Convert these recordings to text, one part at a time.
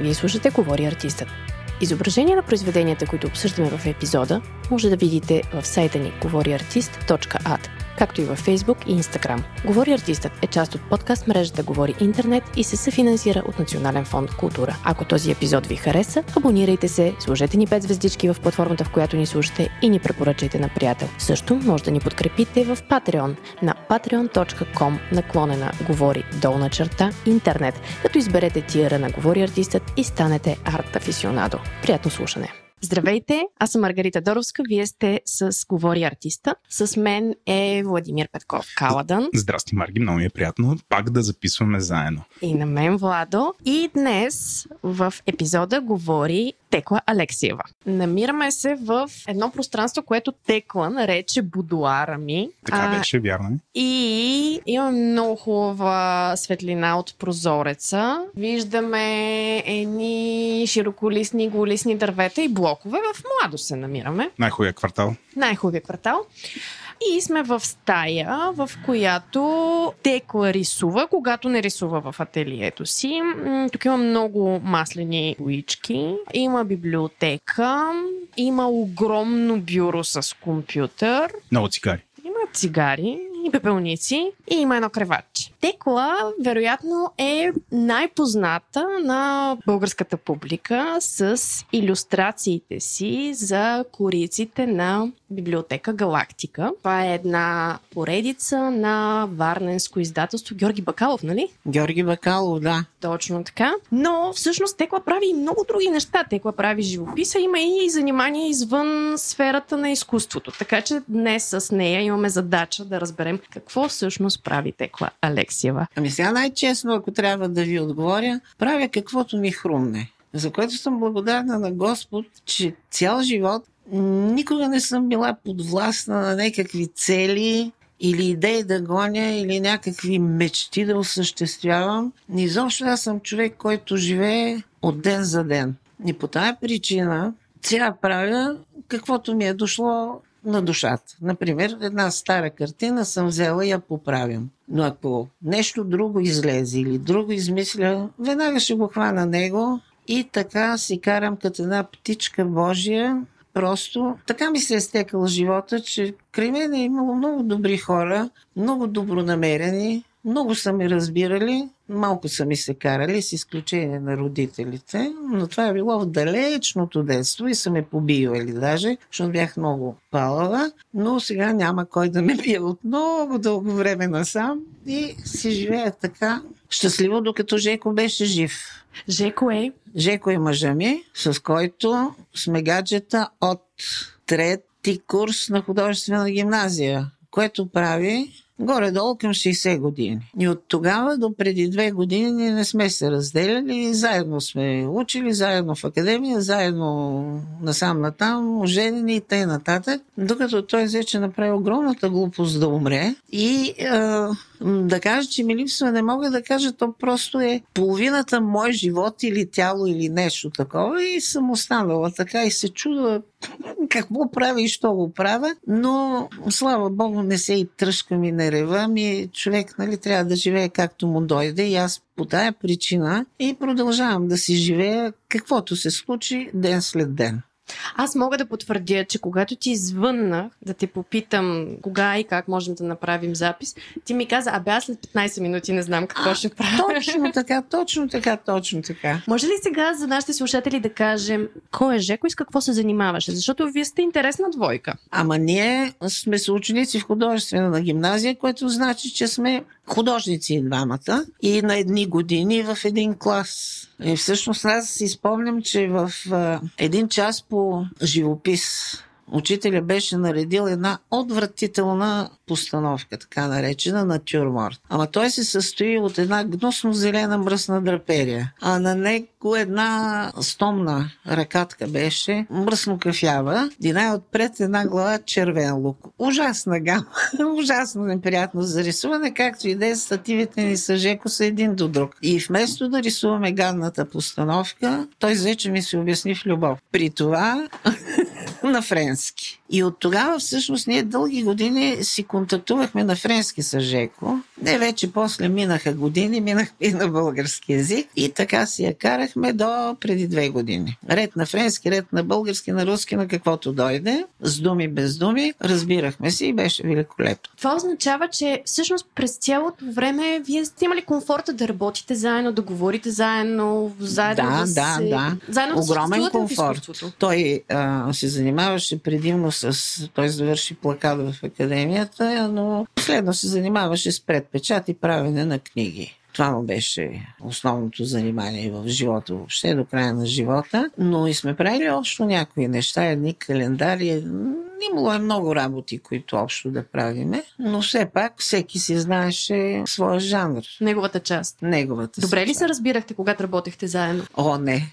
Вие слушате Говори артистът. Изображение на произведенията, които обсъждаме в епизода, може да видите в сайта ни говориартист.at както и във Facebook и Instagram. Говори артистът е част от подкаст мрежата Говори Интернет и се съфинансира от Национален фонд Култура. Ако този епизод ви хареса, абонирайте се, сложете ни 5 звездички в платформата, в която ни слушате и ни препоръчайте на приятел. Също може да ни подкрепите в Patreon на patreon.com наклонена Говори долна черта интернет, като изберете тиера на Говори артистът и станете арт афисионадо. Приятно слушане! Здравейте, аз съм Маргарита Доровска, вие сте с Говори артиста. С мен е Владимир Петков Каладън. Здрасти, Марги, много ми е приятно пак да записваме заедно. И на мен, Владо. И днес в епизода говори Текла Алексиева. Намираме се в едно пространство, което Текла нарече будуара ми. Така а, беше, вярно. Е. И имаме много хубава светлина от прозореца. Виждаме едни широколисни, голисни дървета и блокове. В Младо се намираме. Най-хубавия квартал. Най-хубавия квартал. И сме в стая, в която Текла рисува, когато не рисува в ателието си. Тук има много маслени боички, има библиотека, има огромно бюро с компютър. Много цигари. Има цигари и пепелници и има едно креватче. Текла, вероятно, е най-позната на българската публика с иллюстрациите си за кориците на библиотека Галактика. Това е една поредица на Варненско издателство Георги Бакалов, нали? Георги Бакалов, да. Точно така. Но всъщност Текла прави и много други неща. Текла прави живописа, има и занимания извън сферата на изкуството. Така че днес с нея имаме задача да разберем какво всъщност прави Текла Алексиева. Ами сега най-честно, ако трябва да ви отговоря, правя каквото ми хрумне за което съм благодарна на Господ, че цял живот Никога не съм била подвластна на някакви цели или идеи да гоня, или някакви мечти да осъществявам. Изобщо аз съм човек, който живее от ден за ден. И по тази причина сега правя каквото ми е дошло на душата. Например, една стара картина съм взела и я поправям. Но ако нещо друго излезе или друго измисля, веднага ще го хвана него и така си карам като една птичка Божия Просто така ми се е стекал живота, че край мен е имало много добри хора, много добронамерени, много са ми разбирали, малко са ми се карали, с изключение на родителите, но това е било в далечното детство и са ме побивали даже, защото бях много палава, но сега няма кой да ме бие от много дълго време насам и си живея така щастливо, докато Жеко беше жив. Жеко е? Жеко е мъжа ми, с който сме гаджета от трети курс на художествена гимназия, което прави горе-долу към 60 години. И от тогава до преди две години ние не сме се разделяли, заедно сме учили, заедно в академия, заедно насам натам, оженени и т.н. нататък, докато той взе, че направи огромната глупост да умре и е, да кажа, че ми липсва, не мога да кажа, то просто е половината мой живот или тяло или нещо такова и съм останала така и се чудва какво прави и що го правя, но слава Богу не се и тръжкам и не ревам и човек нали, трябва да живее както му дойде и аз по тая причина и продължавам да си живея каквото се случи ден след ден. Аз мога да потвърдя, че когато ти извъннах да те попитам кога и как можем да направим запис, ти ми каза, абе аз след 15 минути не знам какво а, ще правя. Точно така, точно така, точно така. Може ли сега за нашите слушатели да кажем кой е Жеко и с какво се занимаваше? Защото вие сте интересна двойка. Ама ние сме съученици в художествена гимназия, което значи, че сме художници двамата и на едни години в един клас. И всъщност аз си спомням, че в един час по живопис учителя беше наредил една отвратителна постановка, така наречена натюрморт. Ама той се състои от една гносно зелена мръсна драперия, а на него една стомна ръкатка беше мръсно кафява и най-отпред една глава червен лук. Ужасна гама, ужасно неприятно за рисуване, както и да е стативите ни с Жеко са един до друг. И вместо да рисуваме гадната постановка, той взе, че ми се обясни в любов. При това на френски. И от тогава всъщност ние дълги години си контактувахме на френски с Жеко. Не вече после минаха години, минахме и на български язик и така си я карахме до преди две години. Ред на френски, ред на български, на руски, на каквото дойде. С думи, без думи. Разбирахме си и беше великолепно. Това означава, че всъщност през цялото време вие сте имали комфорта да работите заедно, да говорите заедно, заедно Да, да, да, се... да. Заедно Огромен да се комфорт. Той а, се занимаваше предимно с... Той завърши плакат в академията, но последно се занимаваше с предпечат и правене на книги. Това му беше основното занимание в живота въобще, до края на живота. Но и сме правили още някои неща, едни календари. Имало е много работи, които общо да правиме, но все пак всеки си знаеше своя жанр, Неговата част. неговата Добре ли се разбирахте, когато работехте заедно? О, не.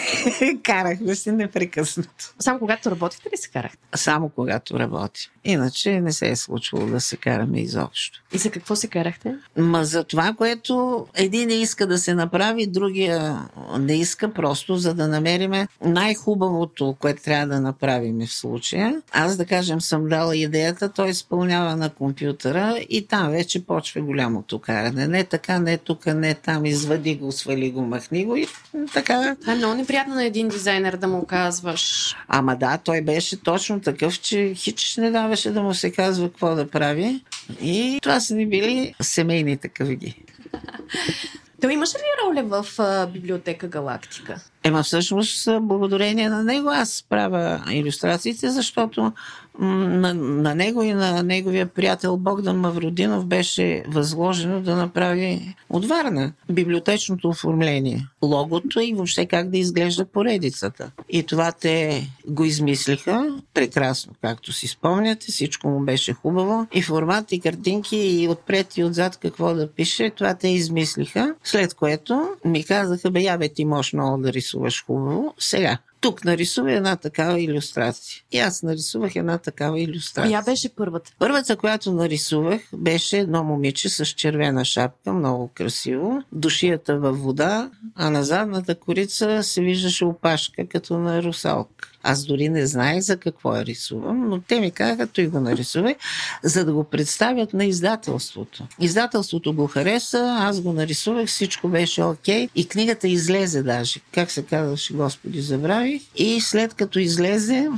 Карахме се непрекъснато. Само когато работихте ли се карахте? Само когато работим. Иначе не се е случвало да се караме изобщо. И за какво се карахте? Ма за това, което един не иска да се направи, другия не иска, просто за да намериме най-хубавото, което трябва да направим в случая. Аз, да кажем, съм дала идеята, той изпълнява на компютъра и там вече почва голямото каране. Не така, не тук, не там, извади го, свали го, махни го и така. Това е много неприятно на един дизайнер да му казваш. Ама да, той беше точно такъв, че хич не даваше да му се казва какво да прави. И това са ни били семейните къвги. Той имаше ли роля в а, библиотека Галактика? Ема всъщност благодарение на него аз правя иллюстрациите, защото на, на него и на неговия приятел Богдан Мавродинов беше възложено да направи от Варна библиотечното оформление, логото и въобще как да изглежда поредицата. И това те го измислиха прекрасно, както си спомняте, всичко му беше хубаво. И формат, и картинки, и отпред и отзад какво да пише, това те измислиха. След което ми казаха, бе, я бе, ти можеш много да рисуваш хубаво. Сега, тук нарисува една такава иллюстрация. И аз нарисувах една такава иллюстрация. Коя беше първата? Първата, която нарисувах, беше едно момиче с червена шапка, много красиво, душията във вода, а на задната корица се виждаше опашка, като на русалка. Аз дори не знаех за какво я рисувам, но те ми казаха, той го нарисувай, за да го представят на издателството. Издателството го хареса, аз го нарисувах, всичко беше окей и книгата излезе даже. Как се казваше, Господи, забравих. И след като излезе,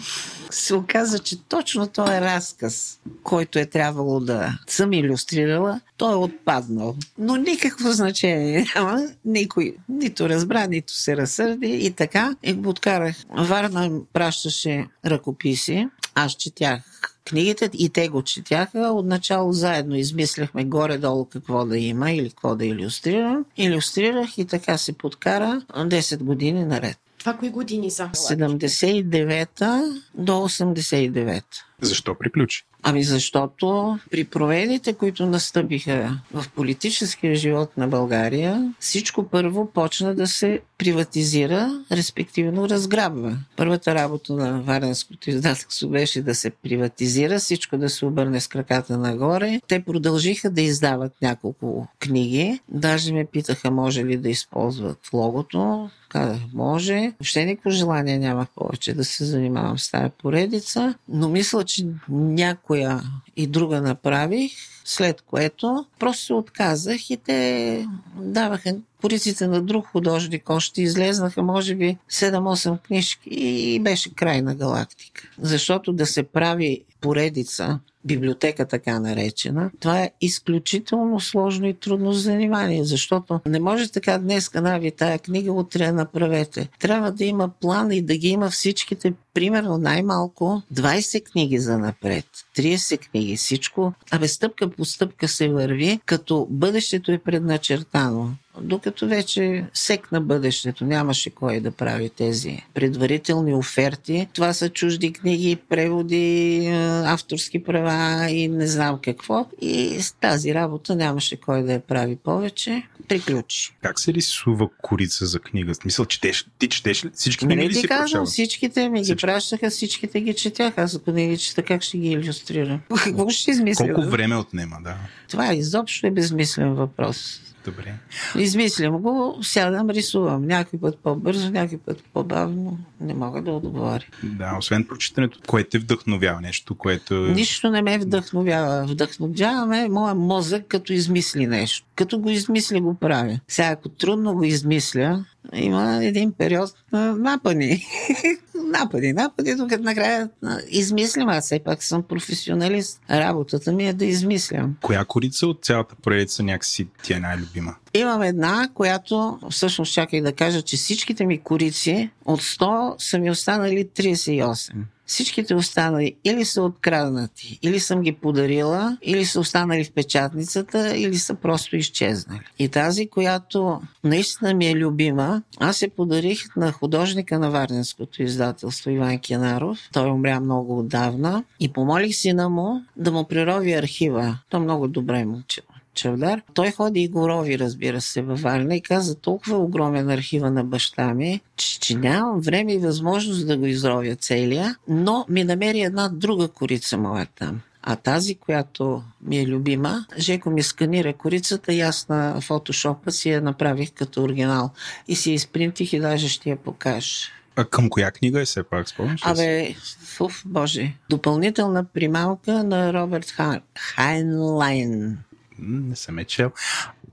се оказа, че точно този разказ, който е трябвало да съм иллюстрирала, той е отпаднал. Но никакво значение няма. Никой нито разбра, нито се разсърди и така. И го откарах. Варна пращаше ръкописи. Аз четях книгите и те го четяха. Отначало заедно измисляхме горе-долу какво да има или какво да иллюстрирам. Иллюстрирах и така се подкара 10 години наред. Това кои години са? 79-та до 89-та. Защо приключи? Ами защото при промените, които настъпиха в политическия живот на България, всичко първо почна да се приватизира, респективно разграбва. Първата работа на Варенското издателство беше да се приватизира, всичко да се обърне с краката нагоре. Те продължиха да издават няколко книги. Даже ме питаха, може ли да използват логото. Казах, може. Въобще никакво желание нямах повече да се занимавам с тази поредица, но мисля, че някоя и друга направих, след което просто се отказах и те даваха пориците на друг художник, още излезнаха може би 7-8 книжки и беше край на галактика. Защото да се прави поредица, библиотека така наречена, това е изключително сложно и трудно занимание, защото не може така днес канави тая книга, утре направете. Трябва да има план и да ги има всичките, примерно най-малко 20 книги за напред, 30 книги, всичко. Абе стъпка по стъпка се върви, като бъдещето е предначертано докато вече секна бъдещето, нямаше кой да прави тези предварителни оферти. Това са чужди книги, преводи, авторски права и не знам какво. И с тази работа нямаше кой да я прави повече. Приключи. Как се рисува корица за книга? Мисъл, четеш, ти четеш ли? Всички книги Нали ли ти си казвам, всичките ми ги Всички. пращаха, всичките ги четях. Аз ако не ги чета, как ще ги иллюстрирам? Какво ще измисля? Колко време отнема, да. Това изобщо е безмислен въпрос. Добре. Измислям го, сядам, рисувам. Някой път по-бързо, някой път по-бавно. Не мога да отговоря. Да, освен прочитането, което те вдъхновява нещо, което... Нищо не ме вдъхновява. Вдъхновява ме моя мозък, като измисли нещо. Като го измисля, го правя. Сега, ако трудно го измисля, има един период на напъни. напъди, напъди, докато накрая измислям. Аз все пак съм професионалист. Работата ми е да измислям. Коя корица от цялата поредица някакси ти е най-любима? Имам една, която всъщност чакай да кажа, че всичките ми корици от 100 са ми останали 38. Всичките останали или са откраднати, или съм ги подарила, или са останали в печатницата, или са просто изчезнали. И тази, която наистина ми е любима, аз я подарих на художника на Варненското издателство Иван Кенаров. Той умря много отдавна и помолих сина му да му прирови архива. То много добре му учил. Чавдар. Той ходи и го рови, разбира се, във Варна и каза толкова огромен архива на баща ми, че, че нямам време и възможност да го изровя целия, но ми намери една друга корица моя там. А тази, която ми е любима, Жеко ми сканира корицата и аз на фотошопа си я направих като оригинал. И си я изпринтих и даже ще я покажа. А към коя книга е все пак, спомняш? Абе, фуф, боже. Допълнителна прималка на Роберт Ха... Хайнлайн. Не съм е чел.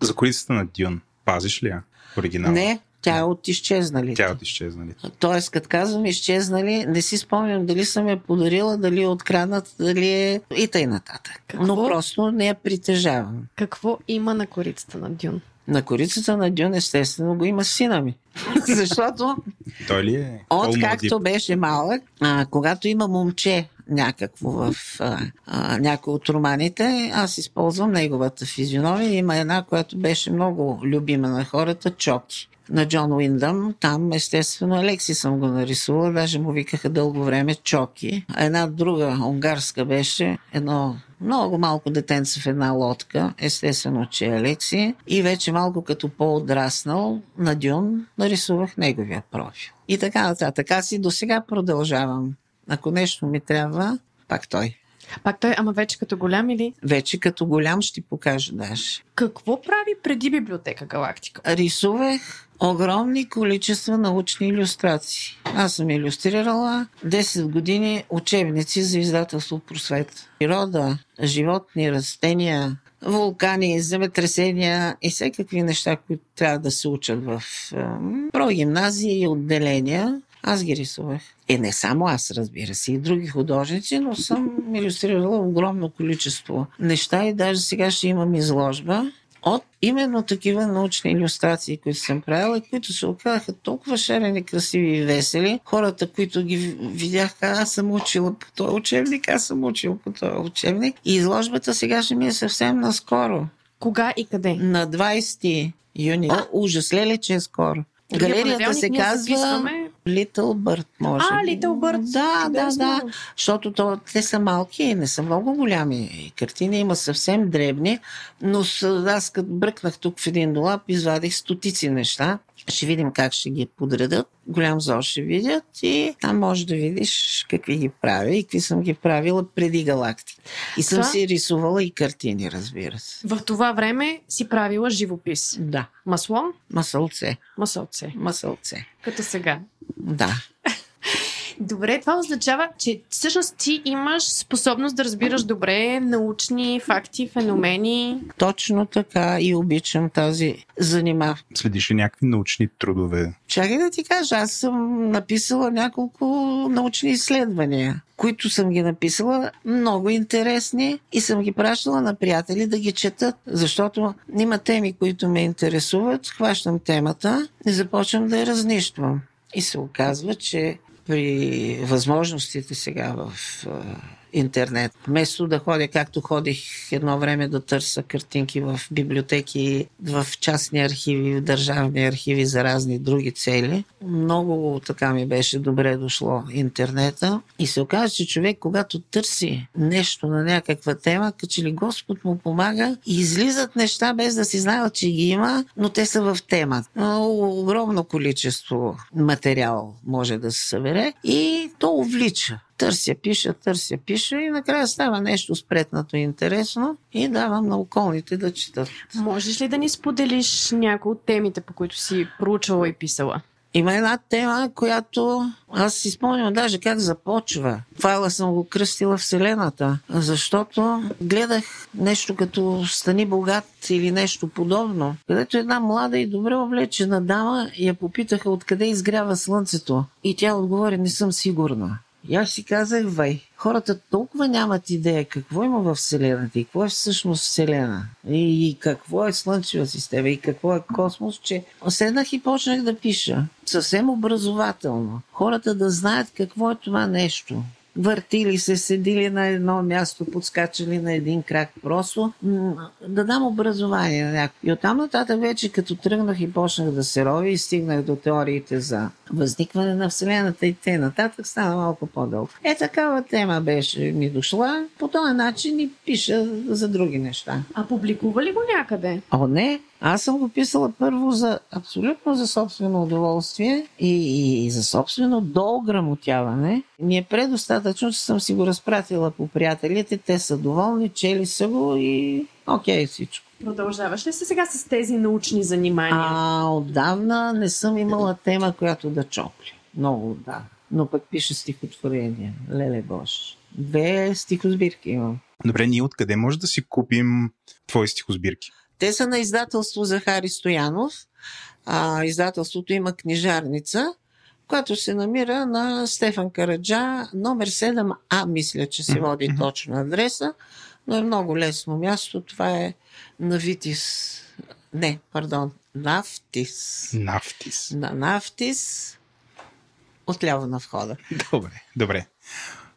За корицата на Дюн. Пазиш ли я? Оригинал. Не, тя е от изчезналите. Тя е от изчезналите. Тоест, като казвам изчезнали, не си спомням дали съм я подарила, дали е откраднат, дали е и тъй нататък. Какво? Но просто не я притежавам. Какво има на корицата на Дюн? На корицата на Дюн естествено го има сина ми. Защото Той ли е? Откакто Колмодип? беше малък, а, когато има момче някакво в а, а, някои от романите, аз използвам неговата физиономия. Има една, която беше много любима на хората, Чоки на Джон Уиндъм. Там, естествено, Алекси съм го нарисувала, даже му викаха дълго време Чоки. Една друга, унгарска беше, едно много малко детенце в една лодка, естествено, че е Алекси. И вече малко като по-отраснал на Дюн, нарисувах неговия профил. И така нататък. Аз и до сега продължавам. Ако нещо ми трябва, пак той. Пак той, ама вече като голям или? Вече като голям ще ти покажа даже. Какво прави преди библиотека Галактика? Рисувах огромни количества научни иллюстрации. Аз съм иллюстрирала 10 години учебници за издателство Просвет. Природа, животни, растения, вулкани, земетресения и всякакви неща, които трябва да се учат в прогимназии и отделения. Аз ги рисувах. Е, не само аз, разбира се, и други художници, но съм иллюстрирала огромно количество неща и даже сега ще имам изложба от именно такива научни иллюстрации, които съм правила, които се оказаха толкова шарени, красиви и весели. Хората, които ги видях, аз съм учила по този учебник, аз съм учил по този учебник. И изложбата сега ще ми е съвсем наскоро. Кога и къде? На 20 юни. О, ужас, леле, че е скоро. Галерията се казва записваме. Little Bird, може. А. Little Bird. Да, да, Чудесно. да. Защото то, те са малки, не са много голями картини, има съвсем дребни, но с, аз като бръкнах тук в един долап, извадих стотици неща. Ще видим как ще ги подредат. Голям зор ще видят и там може да видиш какви ги правя и какви съм ги правила преди галактика. И съм Това- си рисувала и картини, разбира се. В това време си правила живопис. Да, Масло, масълце, масълце. масълце. Като сега. Да. Добре, това означава, че всъщност ти имаш способност да разбираш добре научни факти, феномени. Точно така и обичам тази занимавка. Следиш ли някакви научни трудове? Чакай да ти кажа, аз съм написала няколко научни изследвания, които съм ги написала много интересни и съм ги пращала на приятели да ги четат, защото има теми, които ме интересуват, хващам темата и започвам да я разнищвам. И се оказва, че при възможностите сега в интернет, вместо да ходя както ходих едно време да търся картинки в библиотеки, в частни архиви, в държавни архиви за разни други цели, много така ми беше добре дошло интернета. И се оказа, че човек, когато търси нещо на някаква тема, като че ли Господ му помага и излизат неща без да си знаят, че ги има, но те са в тема. Огромно количество материал може да се събере и то увлича. Търся, пиша, търся, пиша и накрая става нещо спретнато и интересно и давам на околните да четат. Можеш ли да ни споделиш някои от темите, по които си проучвала и писала? Има една тема, която аз си спомням даже как започва. Файла съм го кръстила Вселената, защото гледах нещо като Стани богат или нещо подобно, където една млада и добре облечена дама я попитаха откъде изгрява слънцето. И тя отговори, не съм сигурна. И аз си казах, вай, хората толкова нямат идея какво има в Вселената и какво е всъщност Вселена. И, какво е Слънчева система и какво е космос, че седнах и почнах да пиша. Съвсем образователно. Хората да знаят какво е това нещо въртили се, седили на едно място, подскачали на един крак. Просто да дам образование. И оттам нататък вече, като тръгнах и почнах да се рови и стигнах до теориите за възникване на Вселената и те нататък, стана малко по-дълго. Е, такава тема беше ми дошла. По този начин и пиша за други неща. А публикува ли го някъде? О, не. Аз съм го писала първо за абсолютно за собствено удоволствие и, и за собствено доограмотяване. Ми е предостатъчно, че съм си го разпратила по приятелите. Те са доволни, чели са го и окей okay, всичко. Продължаваш ли се сега с тези научни занимания? А, отдавна не съм имала тема, която да чопли. Много отдавна. Но пък пише стихотворение. Леле Боже. Две стихосбирки имам. Добре, ние откъде може да си купим твои стихосбирки? Те са на издателство Захари Стоянов. А, издателството има книжарница, която се намира на Стефан Караджа, номер 7А, мисля, че се води mm-hmm. точно адреса, но е много лесно място. Това е Навитис. Не, пардон, Нафтис. Нафтис. На Нафтис. Отляво на входа. Добре, добре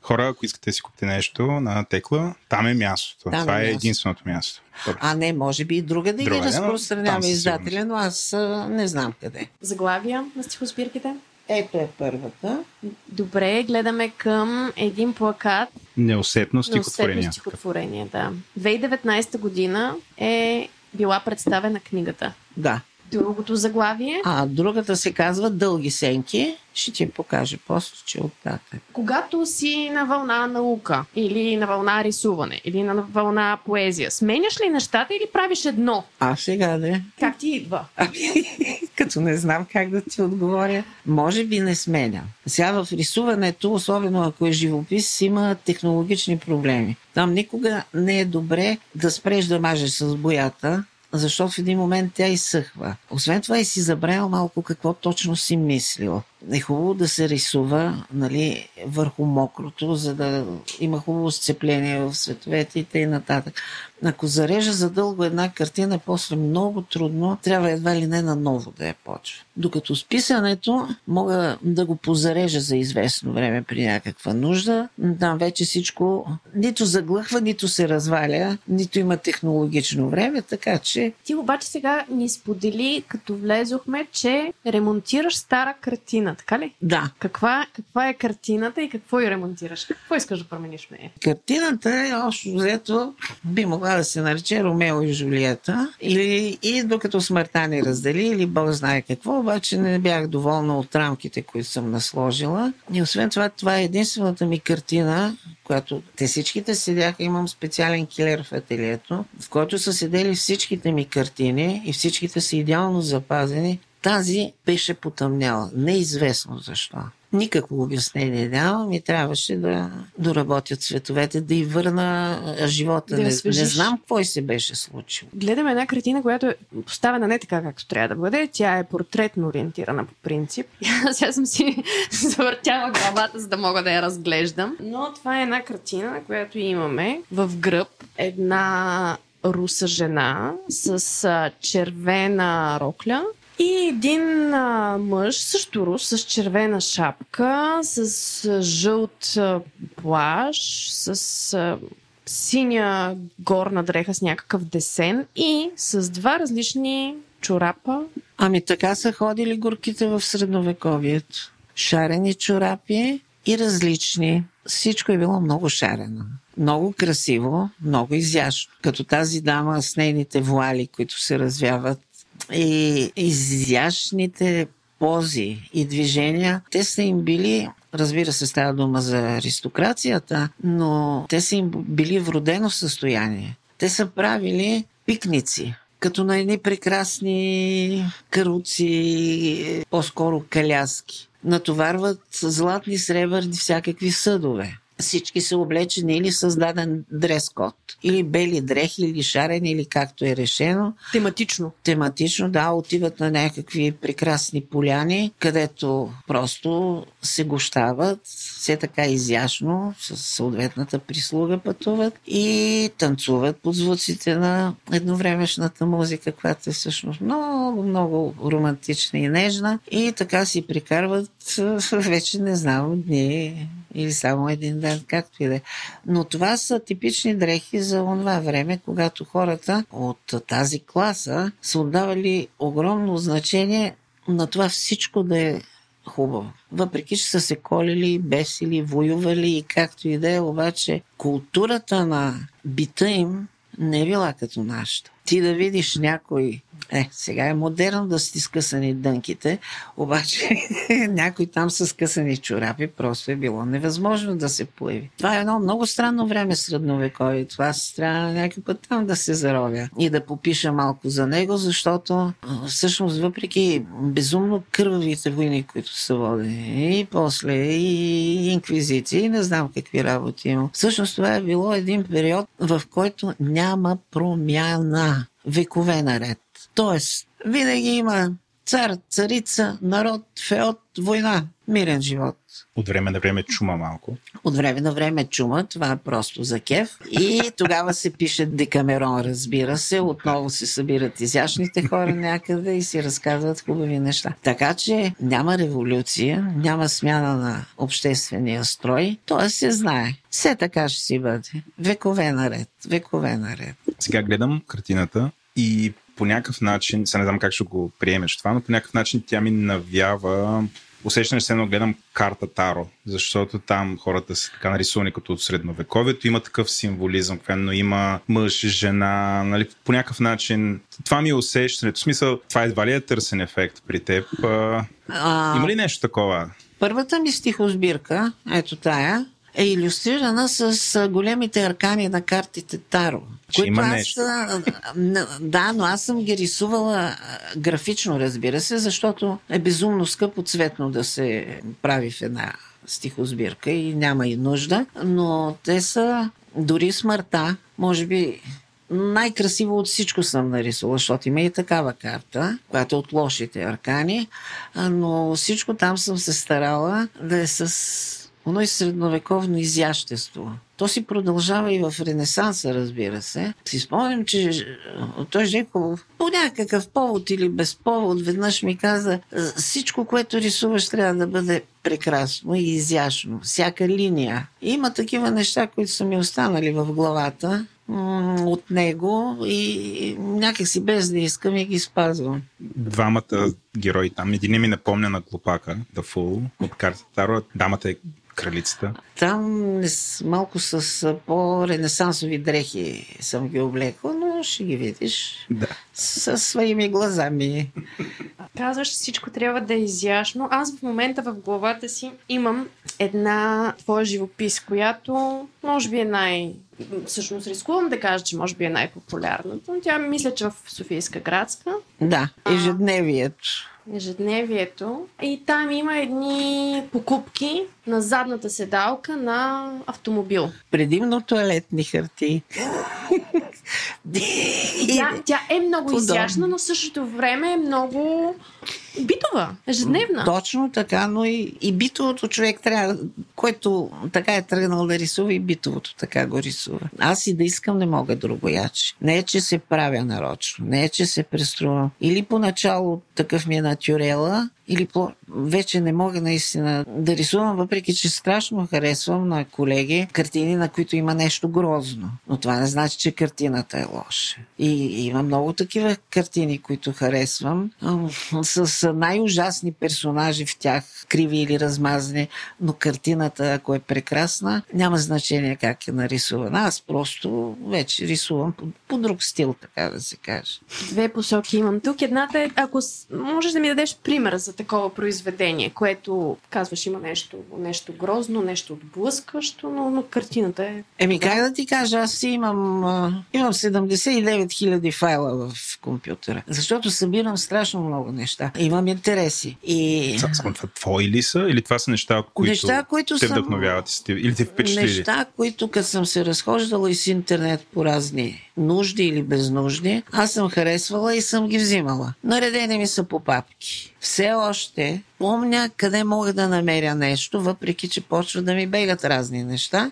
хора, ако искате да си купите нещо на Текла, там е мястото. Там Това е, е единственото място. Добре. А не, може би и друга да ги разпространява издателя, но аз а, не знам къде. Заглавия на стихосбирките? Ето е първата. Добре, гледаме към един плакат. Неусетно стихотворение. Неусетно стихотворение, да. 2019 година е била представена книгата. Да. Другото заглавие. А другата се казва Дълги сенки. Ще ти покажа после, че оттатък. Когато си на вълна наука, или на вълна рисуване, или на вълна поезия, сменяш ли нещата или правиш едно? А сега да. Как ти идва? Ами, като не знам как да ти отговоря, може би не сменя. Сега в рисуването, особено ако е живопис, има технологични проблеми. Там никога не е добре да спреш да мажеш с боята, защото в един момент тя изсъхва. Освен това и си забравял малко какво точно си мислил е хубаво да се рисува нали, върху мокрото, за да има хубаво сцепление в световете и т.н. Ако зарежа задълго една картина, после много трудно, трябва едва ли не на ново да я почва. Докато с писането мога да го позарежа за известно време при някаква нужда, там вече всичко нито заглъхва, нито се разваля, нито има технологично време, така че... Ти обаче сега ни сподели, като влезохме, че ремонтираш стара картина картина, така ли? Да. Каква, каква е картината и какво я ремонтираш? Какво искаш да промениш в нея? Картината е още взето би могла да се нарече Ромео и Жулиета или и докато смъртта ни раздели или Бог знае какво, обаче не бях доволна от рамките, които съм насложила. И освен това, това е единствената ми картина, която те всичките седяха, имам специален килер в ателието, в който са седели всичките ми картини и всичките са идеално запазени тази беше потъмняла. Неизвестно защо. Никакво обяснение нямам и трябваше да доработят цветовете, да й върна живота. Да не, не знам какво се беше случило. Гледаме една картина, която е поставена не така, както трябва да бъде. Тя е портретно ориентирана по принцип. Сега съм си завъртяла главата, за да мога да я разглеждам. Но това е една картина, на която имаме в гръб една руса жена с червена рокля и един а, мъж, също рус, с червена шапка, с а, жълт а, плаш, с а, синя горна дреха с някакъв десен и с два различни чорапа. Ами така са ходили горките в средновековието. Шарени чорапи и различни. Всичко е било много шарено. Много красиво, много изящно. Като тази дама с нейните вуали, които се развяват и изящните пози и движения, те са им били разбира се, става дума за аристокрацията, но те са им били в родено състояние. Те са правили пикници, като на едни прекрасни каруци, по-скоро каляски. Натоварват златни, сребърни, всякакви съдове всички са облечени или създаден дрес-код, или бели дрехи, или шарени, или както е решено. Тематично. Тематично, да, отиват на някакви прекрасни поляни, където просто се гощават, все така изящно, с съответната прислуга пътуват и танцуват под звуците на едновремешната музика, която е всъщност много, много романтична и нежна. И така си прикарват вече не знам дни или само един ден, както и да е. Но това са типични дрехи за това време, когато хората от тази класа са отдавали огромно значение на това всичко да е хубаво. Въпреки, че са се колили, бесили, воювали и както и да е, обаче културата на бита им не е била като нашата. Ти да видиш някой е, сега е модерно да си скъсани дънките, обаче някой там с скъсани чорапи просто е било невъзможно да се появи. Това е едно много странно време средновековие. Това се трябва някой път там да се заровя и да попиша малко за него, защото всъщност въпреки безумно кървавите войни, които са водени и после и инквизиции, не знам какви работи има. Всъщност това е било един период, в който няма промяна векове наред. Тоест, винаги има цар, царица, народ, феод, война, мирен живот. От време на време чума малко. От време на време чума, това е просто за кеф. И тогава се пише Декамерон, разбира се. Отново се събират изящните хора някъде и си разказват хубави неща. Така че няма революция, няма смяна на обществения строй. Той се знае. Все така ще си бъде. Векове наред. Векове наред. Сега гледам картината и по някакъв начин, сега не знам как ще го приемеш това, но по някакъв начин тя ми навява усещане, се едно гледам карта Таро, защото там хората са така нарисувани като от средновековието, има такъв символизъм, но има мъж, жена, нали, по някакъв начин. Това ми е усещането. В смисъл, това едва ли е търсен ефект при теб? А... Има ли нещо такова? Първата ми стихосбирка, ето тая, е иллюстрирана с големите аркани на картите Таро. Че които има аз, нещо. Да, но аз съм ги рисувала графично, разбира се, защото е безумно скъпо цветно да се прави в една стихосбирка и няма и нужда, но те са дори смъртта, може би най-красиво от всичко съм нарисувала, защото има и такава карта, която е от лошите аркани, но всичко там съм се старала да е с оно и средновековно изящество. То си продължава и в Ренесанса, разбира се. Си спомням, че той Жеков по някакъв повод или без повод веднъж ми каза всичко, което рисуваш трябва да бъде прекрасно и изящно. Всяка линия. Има такива неща, които са ми останали в главата от него и някакси без да искам и ги спазвам. Двамата герои там. Един ми напомня на Клопака, The Fool, от картата Таро. Дамата е кралицата? Там малко с по-ренесансови дрехи съм ги облекла, но ще ги видиш да. със своими глазами. Казваш, всичко трябва да е изящно. Аз в момента в главата си имам една твоя живопис, която може би е най... Всъщност рискувам да кажа, че може би е най-популярната. Тя мисля, че в Софийска градска. Да, ежедневието ежедневието. И там има едни покупки на задната седалка на автомобил. Предимно туалетни харти. тя, тя е много изящна, но в същото време е много битова, ежедневна. Точно така, но и, и битовото човек трябва, който така е тръгнал да рисува и битовото така го рисува. Аз и да искам не мога другояче. Не е, че се правя нарочно, не е, че се преструвам. Или поначало такъв ми е натюрела, или по... вече не мога наистина да рисувам, въпреки че страшно харесвам на колеги картини, на които има нещо грозно. Но това не значи, че картината е лоша. И има много такива картини, които харесвам, с са най-ужасни персонажи в тях, криви или размазани, но картината, ако е прекрасна, няма значение как е нарисувана. Аз просто вече рисувам по, по друг стил, така да се каже. Две посоки имам тук. Едната е, ако можеш да ми дадеш пример за такова произведение, което казваш има нещо, нещо грозно, нещо отблъскващо, но, но картината е... Еми, как да ти кажа, аз имам, имам 79 000 файла в компютъра, защото събирам страшно много неща. Имам интереси. И... Само това твои ли са? Или това са неща, които, неща, които те съм... вдъхновяват или те впечатлили? Неща, които като съм се разхождала и с интернет по разни нужди или безнужди, аз съм харесвала и съм ги взимала. Наредени ми са по папки. Все още помня къде мога да намеря нещо, въпреки че почва да ми бегат разни неща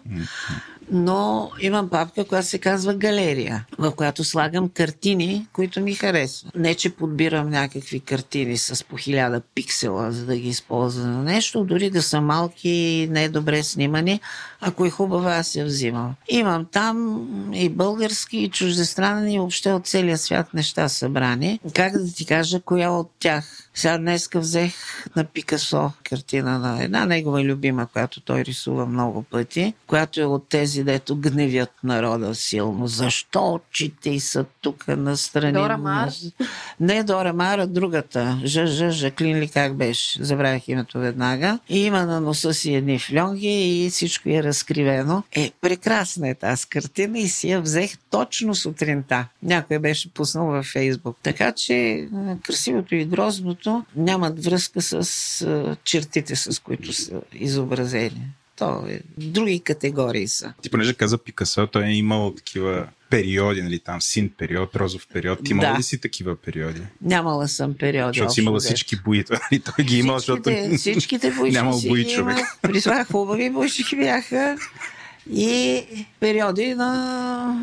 но имам папка, която се казва Галерия, в която слагам картини, които ми харесват. Не, че подбирам някакви картини с по хиляда пиксела, за да ги използвам на нещо, дори да са малки и не добре снимани. Ако е хубава, аз я взимам. Имам там и български, и чуждестранни, и въобще от целия свят неща събрани. Как да ти кажа, коя от тях сега днеска взех на Пикасо картина на една негова любима, която той рисува много пъти, която е от тези, дето гневят народа силно. Защо очите са тук настрани? Дора Мар? Не Дора Мар, а другата. Жъж, Жаклин ли как беше? Забравях името веднага. И има на носа си едни флонги и всичко е разкривено. Е, прекрасна е тази картина и си я взех точно сутринта. Някой беше пуснал във Фейсбук. Така че красивото и грозното нямат връзка с чертите, с които са изобразени. То е, други категории са. Ти понеже каза Пикасо, той е имал такива периоди, нали, там син период, розов период. Ти имала да. ли си такива периоди? Нямала съм периоди. Защото си имала всички бои, нали? той ги имал, защото всичките бои нямал бои човек. При това хубави бойчики бяха и периоди на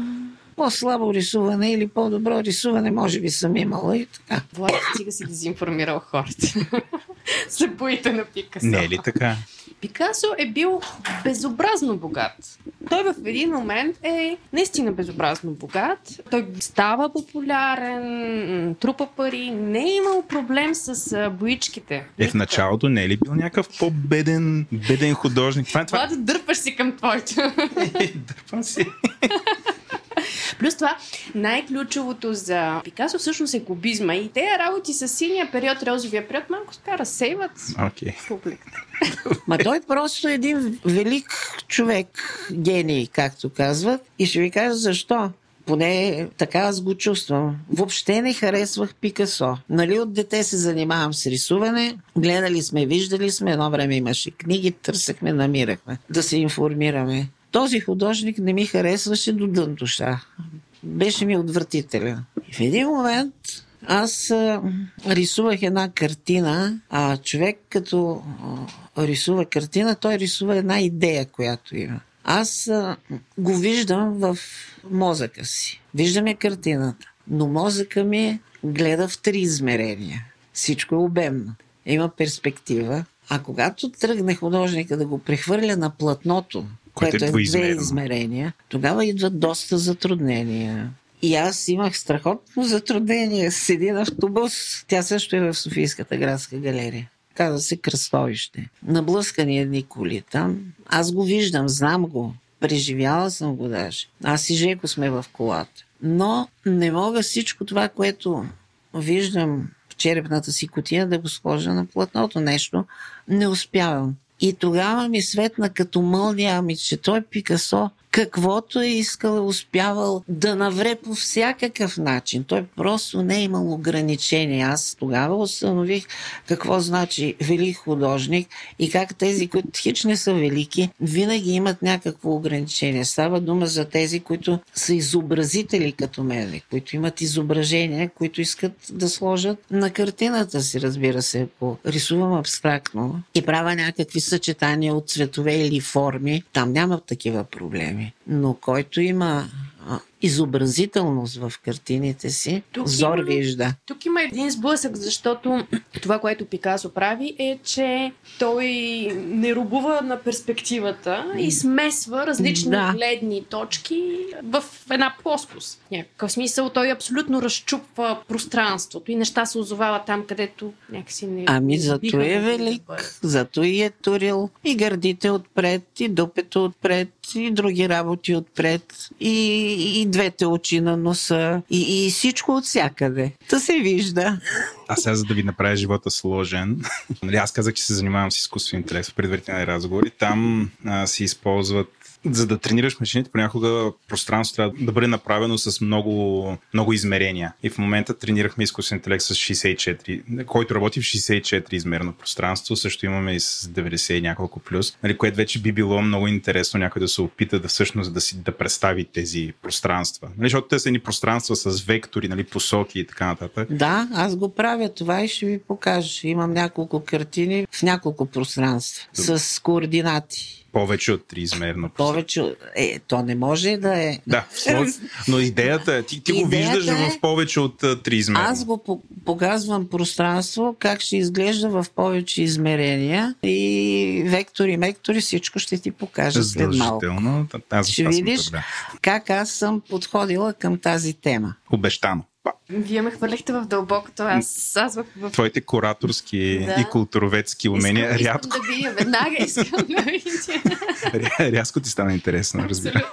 по-слабо рисуване или по-добро рисуване, може би съм имала и така. Влад, стига си дезинформирал хората. За боите на Пикасо. Не е ли така? Пикасо е бил безобразно богат. Той в един момент е наистина безобразно богат. Той става популярен, трупа пари, не е имал проблем с боичките. Е, в началото не е ли бил някакъв по-беден беден художник? Това, това... това да дърпаш си към твоето. Дърпам си. Плюс това, най-ключовото за Пикасо всъщност е кубизма. И тези работи с синия период, розовия период, малко така разсейват okay. публиката. Ма той просто е един велик човек, гений, както казват. И ще ви кажа защо. Поне така аз го чувствам. Въобще не харесвах Пикасо. Нали от дете се занимавам с рисуване, гледали сме, виждали сме, едно време имаше книги, търсехме, намирахме да се информираме. Този художник не ми харесваше до дън душа. Беше ми отвратителен. И в един момент аз а, рисувах една картина, а човек като а, рисува картина, той рисува една идея, която има. Аз а, го виждам в мозъка си. Виждаме картината. Но мозъка ми гледа в три измерения. Всичко е обемно. Има перспектива. А когато тръгне художника да го прехвърля на платното, което, което е две измерения, тогава идват доста затруднения. И аз имах страхотно затруднение с един автобус. Тя също е в Софийската градска галерия. Каза се кръстовище. Наблъскани едни коли там. Аз го виждам, знам го. Преживяла съм го даже. Аз и Жеко сме в колата. Но не мога всичко това, което виждам в черепната си котия, да го сложа на платното нещо. Не успявам. И тогава ми светна като мълния, ами че той Пикасо каквото е искал, е успявал да навре по всякакъв начин. Той просто не е имал ограничения. Аз тогава установих какво значи велик художник и как тези, които хич не са велики, винаги имат някакво ограничение. Става дума за тези, които са изобразители като мен, които имат изображения, които искат да сложат на картината си, разбира се, ако рисувам абстрактно и правя някакви съчетания от цветове или форми, там няма такива проблеми. Но който има изобразителност в картините си. Тук Зор има- вижда. Тук има един сблъсък, защото това, което Пикасо прави е, че той не рубува на перспективата и смесва различни Да. гледни точки в една плоскост. Някакъв смисъл той абсолютно разчупва пространството и неща се озовават там, където някакси не Ами зато е велик, зато и е турил и гърдите отпред, и дупето отпред, и други работи отпред, и, и двете очи на носа, и, и всичко от всякъде. Та се вижда. А сега, за да ви направя живота сложен, нали, аз казах, че се занимавам с изкуствен интелект в предварителни разговори. Там а, се използват за да тренираш машините, понякога пространство трябва да бъде направено с много, много измерения. И в момента тренирахме изкуствен интелект с 64, който работи в 64 измерено пространство. Също имаме и с 90 и няколко плюс, нали, което вече би било много интересно някой да се опита да всъщност да си да представи тези пространства. Нали, защото те са ни пространства с вектори, нали, посоки и така нататък. Да, аз го правя това и ще ви покажа. Имам няколко картини в няколко пространства с координати. Повече от триизмерно. Повече. Е, то не може да е. Да, но идеята е, ти, ти го Идеята виждаш е- в повече от а, три измерно. Аз го по- показвам пространство, как ще изглежда в повече измерения и вектори, мектори, всичко ще ти покажа след малко. Аз Ще видиш да. как аз съм подходила към тази тема. Обещано. Вие ме хвърлихте в дълбокото. Аз, аз в, в... Твоите кураторски Да. и културоведски умения искам, рядко, искам да видя веднага. Искам да видя. ря- рязко ти стана интересно, разбира.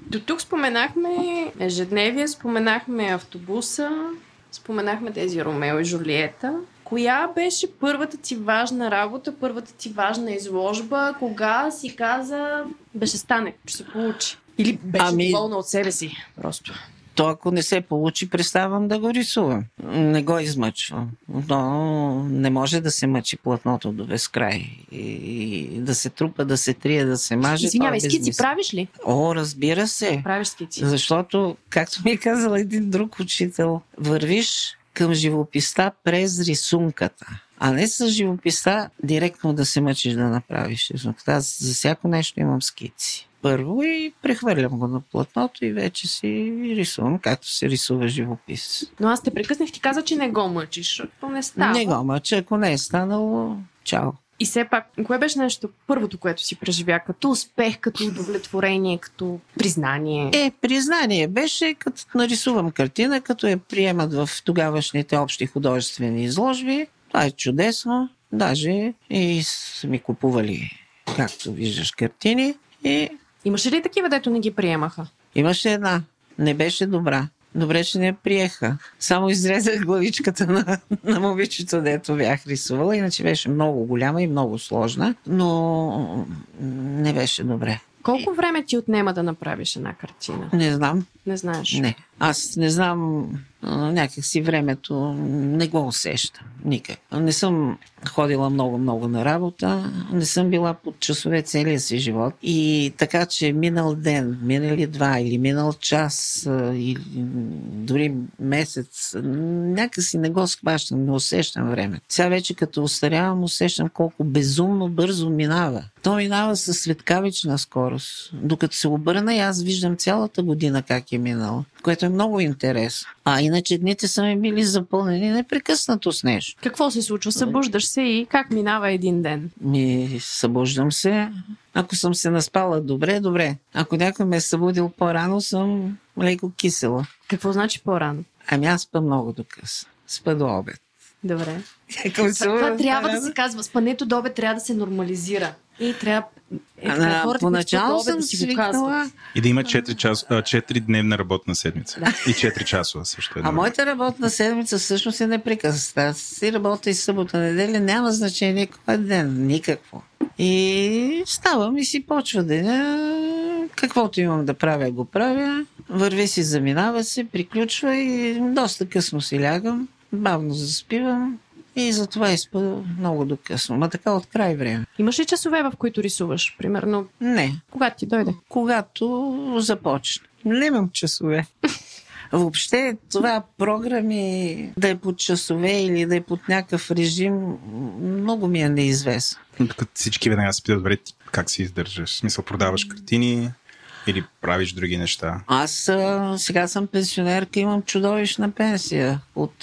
До тук споменахме ежедневие, споменахме автобуса, споменахме тези Ромео и Жулиета. Коя беше първата ти важна работа, първата ти важна изложба? Кога си каза, беше стане, ще се получи? Или беше Ами- доволна от себе си? Просто. То ако не се получи, преставам да го рисувам. Не го измъчвам. Но не може да се мъчи платното до безкрай. И, и да се трупа, да се трие, да се маже. Извинявай, скици правиш ли? О, разбира се. Правиш скици. Защото, както ми е казал един друг учител, вървиш към живописта през рисунката. А не с живописта директно да се мъчиш да направиш рисунката. Аз за всяко нещо имам скици. Първо и прехвърлям го на платното и вече си рисувам, както се рисува живопис. Но аз те прекъснах, ти каза, че не го мъчиш, защото не става. Не го мъча, ако не е станало, чао. И все пак, кое беше нещо първото, което си преживя? Като успех, като удовлетворение, като признание? Е, признание беше, като нарисувам картина, като я приемат в тогавашните общи художествени изложби. Това е чудесно. Даже и са ми купували, както виждаш, картини. И Имаше ли такива, дето не ги приемаха? имаше една. Не беше добра. Добре, че не приеха. Само изрезах главичката на, на момичето, дето бях рисувала. Иначе беше много голяма и много сложна, но не беше добре. Колко време ти отнема да направиш една картина? Не знам. Не знаеш. Не. Аз не знам някак си времето, не го усещам никак. Не съм ходила много-много на работа, не съм била под часове целия си живот. И така, че минал ден, минали два или минал час, или дори месец, някакси не го схващам, не усещам време. Сега вече като устарявам, усещам колко безумно бързо минава. То минава със светкавична скорост. Докато се обърна и аз виждам цялата година как е минала, което е много интересно. А иначе дните са ми били запълнени непрекъснато с нещо. Какво се случва? Събуждаш се и как минава един ден? Ми събуждам се. Ако съм се наспала добре, добре. Ако някой ме е събудил по-рано, съм леко кисела. Какво значи по-рано? Ами аз спа много до късно. Спа до обед. Добре. Се Това трябва да се казва. Спането до обед трябва да се нормализира. И трябва... Е, А, хората, Поначало съм да си го свикнала, казват. И да има 4, час, а, 4 дневна работна седмица. И 4 часова също. Е А моята работна седмица всъщност е непрекъсната. Аз си работя и събота, неделя, няма значение кой е ден, никакво. И ставам и си почва деня. Каквото имам да правя, го правя. Върви си, заминава се, приключва и доста късно си лягам. Бавно заспивам. И затова изпа много до късно. Ма така от край време. Имаш ли часове, в които рисуваш? Примерно, Не. когато ти дойде? Когато започна. Нямам часове. Въобще това програми да е под часове или да е под някакъв режим, много ми е неизвестно. Докато всички веднага се питат, добре, как се издържаш? В смисъл, продаваш картини Или правиш други неща? Аз а, сега съм пенсионерка, имам чудовищна пенсия от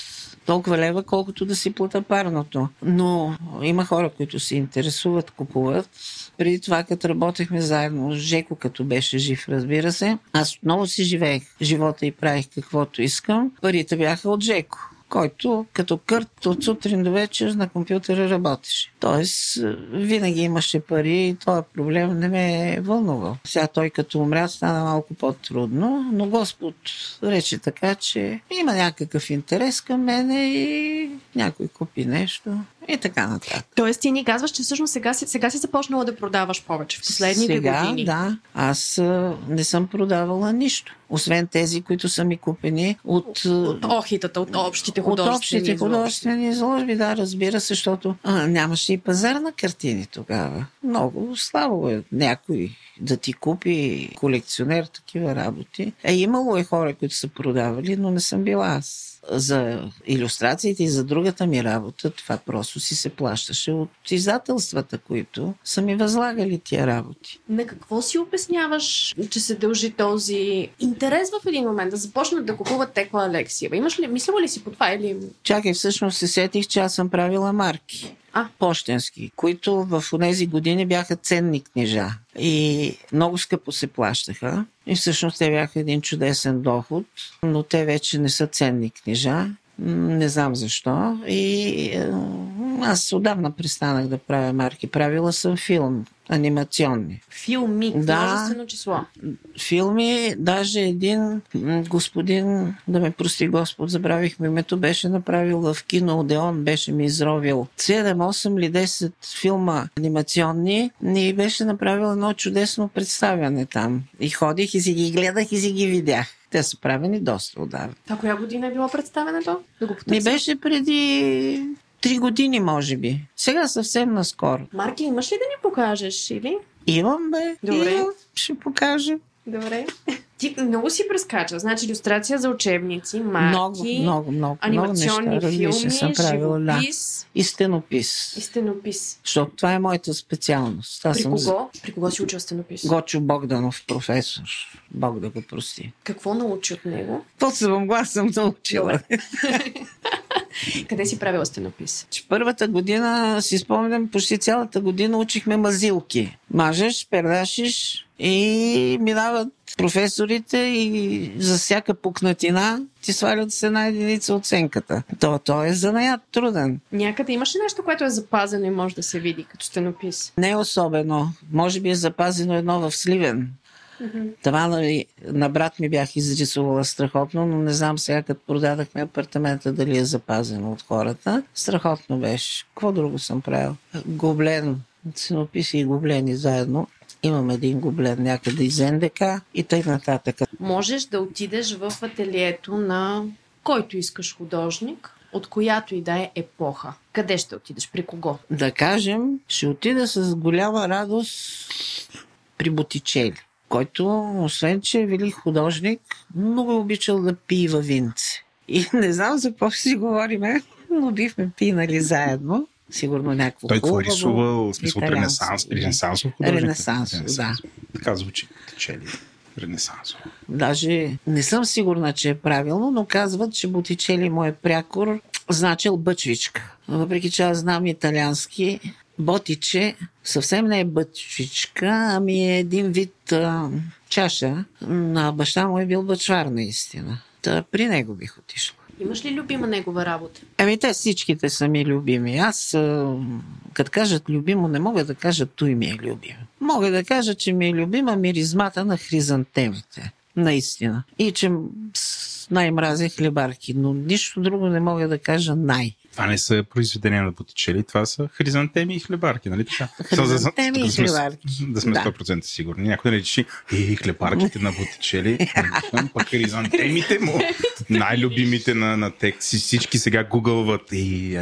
толкова лева, колкото да си плата парното. Но има хора, които се интересуват, купуват. Преди това, като работехме заедно с Жеко, като беше жив, разбира се, аз отново си живеех живота и правих каквото искам. Парите бяха от Жеко който като кърт от сутрин до вечер на компютъра работеше. Тоест, винаги имаше пари и този проблем не ме е вълнувал. Сега той като умря стана малко по-трудно, но Господ рече така, че има някакъв интерес към мене и някой купи нещо и така нататък. Тоест ти ни казваш, че всъщност сега сега си започнала да продаваш повече в последните Сега, години. да. Аз не съм продавала нищо. Освен тези, които са ми купени от, От охитата, от общите от художествени общите изложби. художествени изложби. Да, разбира се, защото а, нямаше и пазар на картини тогава. Много слабо е някой да ти купи колекционер такива работи. Е, имало е хора, които са продавали, но не съм била аз. За иллюстрациите и за другата ми работа, това просто си се плащаше от издателствата, които са ми възлагали тия работи. На какво си обясняваш, че се дължи този интерес в един момент да започнат да купуват Текла Алексиева? Имаш ли, мислила ли си по това или... Чакай, всъщност се сетих, че аз съм правила марки. А. Почтенски, които в тези години бяха ценни книжа и много скъпо се плащаха. И всъщност те бяха един чудесен доход, но те вече не са ценни книжа. Не знам защо. И е, аз отдавна престанах да правя марки. Правила съм филм, анимационни. Филми, Да. множествено число. Филми, даже един господин, да ме прости Господ, забравих ми името, беше направил в кино Одеон, беше ми изровил 7, 8 или 10 филма анимационни и беше направил едно чудесно представяне там. И ходих и си ги гледах и си ги видях. Те са правени доста отдавна. А коя година е било представенето? Да го Ми потърся. беше преди три години, може би. Сега съвсем наскоро. Марки, имаш ли да ни покажеш или? Имам, бе. Добре. Имам. Ще покажа. Добре. Ти много си прескача. Значи иллюстрация за учебници, марки, Много, много, много. анимационни много неща, филми, съм правила. Да. живопис И стенопис. и стенопис. Защото това е моята специалност. Аз При съм кого? При кого си учил стенопис? Гочо Богданов, професор. Бог да го прости. Какво научи от него? По-съвъм глас съм научила. Къде си правила стенопис? Че първата година, си спомням, почти цялата година учихме мазилки. Мажеш, пердашиш и минават професорите и за всяка пукнатина ти свалят с една единица оценката. То, то е занаят труден. Някъде имаш ли нещо, което е запазено и може да се види като стенопис? Не особено. Може би е запазено едно в Сливен. Това на, на брат ми бях изрисувала страхотно, но не знам сега, като продадахме апартамента, дали е запазено от хората. Страхотно беше. Какво друго съм правил? Гоблен. Синописи и гоблени заедно. Имам един гоблен някъде из НДК и тъй нататък. Можеш да отидеш в ателието на който искаш художник, от която и да е епоха. Къде ще отидеш? При кого? Да кажем, ще отида с голяма радост при Ботичели, който, освен че е велик художник, много е обичал да пие във винце. И не знам за какво си говориме, но бихме пинали заедно. Сигурно някакво Той какво хубаво, рисува, в смисъл ренесанс, ренесансов художник? Ренесансов, да. Така звучи, течели. Ренесансов. Даже не съм сигурна, че е правилно, но казват, че Ботичели му е прякор значил бъчвичка. Въпреки че аз знам италиански, Ботиче съвсем не е бъчвичка, ами е един вид а, чаша. На баща му е бил бъчвар наистина. Та при него бих отишла. Имаш ли любима негова работа? Ами те всичките са ми любими. Аз, като кажат любимо, не мога да кажа той ми е любим. Мога да кажа, че ми е любима миризмата на хризантемите. Наистина. И че най-мразя хлебарки, но нищо друго не мога да кажа най. Това не са произведения на Ботичели, това са хризантеми и хлебарки, нали така? Хризантеми и сме- хлебарки. Да сме Да. 100% сигурни. Някой да речи, и хлебарките на Ботичели, пък хризантемите му, най-любимите на, на текст. Всички сега гугълват и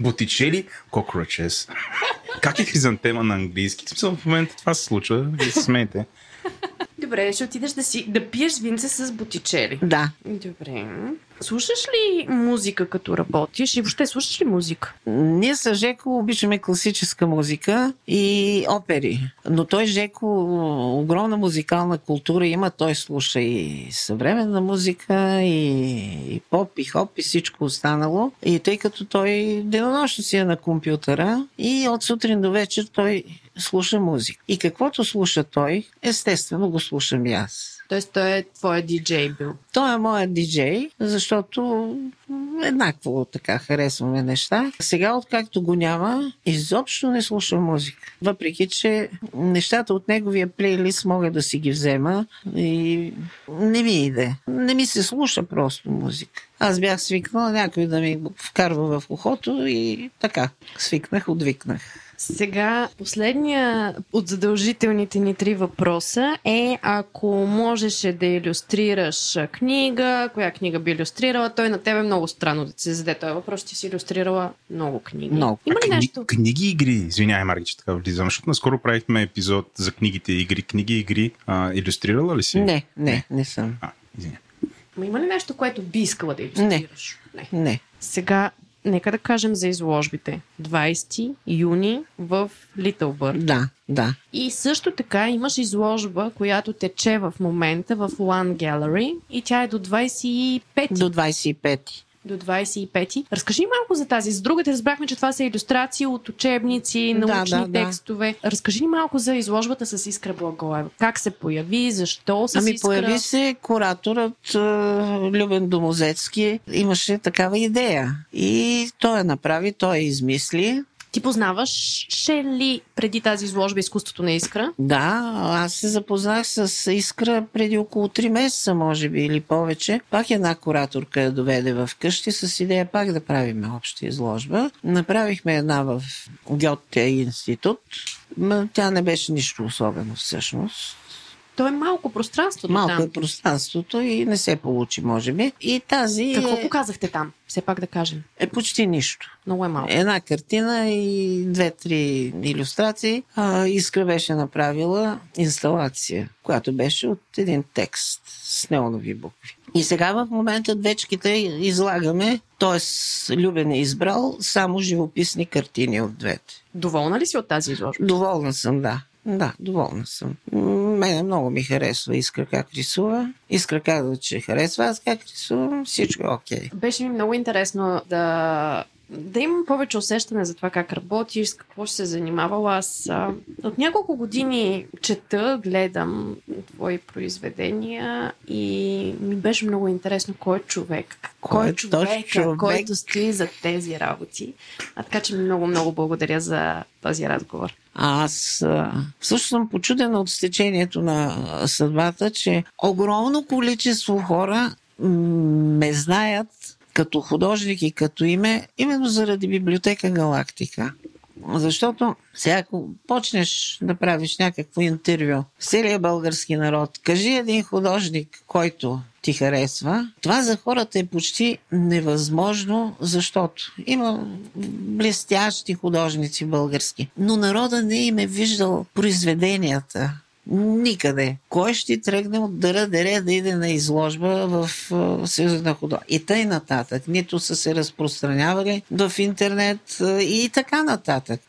Ботичели, cockroaches. Как е хризантема на английски? В смисъл, в момента това се случва, вие се смеете. Добре, ще отидеш да си да пиеш винце с бутичели. Да. Добре. Слушаш ли музика като работиш и въобще слушаш ли музика? Ние с Жеко обичаме класическа музика и опери. Но той Жеко огромна музикална култура има. Той слуша и съвременна музика, и, и поп, и хоп, и всичко останало. И тъй като той денонощно си е на компютъра и от сутрин до вечер той слуша музика. И каквото слуша той, естествено го слушам и аз. Тоест той е твоя диджей бил. Той е моят диджей, защото еднакво така харесваме неща. Сега, откакто го няма, изобщо не слушам музика. Въпреки, че нещата от неговия плейлист мога да си ги взема и не ми иде. Не ми се слуша просто музика. Аз бях свикнала някой да ми вкарва в ухото и така, свикнах, отвикнах. Сега, последния от задължителните ни три въпроса е ако можеше да иллюстрираш книга, коя книга би иллюстрирала, той на тебе е много странно да се зададе този въпрос, че си иллюстрирала много книги. Много. Има ли Кни- нещо? Книги и игри. Извинявай, Марги, че така влизам, защото наскоро правихме епизод за книгите и игри. Книги и игри. А, иллюстрирала ли си? Не, не, не съм. А, извиня. Ма има ли нещо, което би искала да иллюстрираш? Не. Не. Сега, нека да кажем за изложбите. 20 юни в Bird. Да, да. И също така имаш изложба, която тече в момента в One Gallery и тя е до 25 До 25-ти. До 25. Разкажи малко за тази. За другата разбрахме, че това са иллюстрации от учебници, Да, научни да, да. текстове. Разкажи ни малко за изложбата с Искра Благоева. Как се появи, защо с Ами Искра? появи се кураторът Любен Домозецки. Имаше такава идея. И той я направи, той я измисли. Ти познаваш ли преди тази изложба изкуството на Искра? Да, аз се запознах с Искра преди около 3 месеца, може би, или повече. Пак една кураторка я доведе в къщи с идея пак да правим обща изложба. Направихме една в Гьотте институт. Тя не беше нищо особено всъщност. То е малко пространството Малко там. е пространството и не се получи, може би. И тази Какво е, показахте там? Все пак да кажем. е почти нищо. Много е малко. Една картина и две-три иллюстрации. А, Искра беше направила инсталация, която беше от един текст с неонови букви. И сега в момента двечките излагаме, т.е. Любен е избрал само живописни картини от двете. Доволна ли си от тази изложба? Доволна съм, да. Да, доволна съм. Мене много ми харесва Искра как рисува. Искра казва, че харесва аз как рисувам. Всичко е окей. Беше ми много интересно да, да имам повече усещане за това как работиш, с какво ще се занимавала. Аз от няколко години чета, гледам твои произведения и ми беше много интересно кой е човек. Кой, Кой е е точно човек, който стои за тези работи. А така че много, много благодаря за този разговор. Аз също съм почудена от стечението на съдбата, че огромно количество хора ме знаят като художник и като име, именно заради библиотека Галактика. Защото сега, ако почнеш да правиш някакво интервю с целия български народ, кажи един художник, който ти харесва, това за хората е почти невъзможно, защото има блестящи художници български, но народа не им е виждал произведенията. Никъде. Кой ще тръгне от дъра дере да иде на изложба в Съюза на худо? И тъй нататък. Нито са се разпространявали в интернет и така нататък.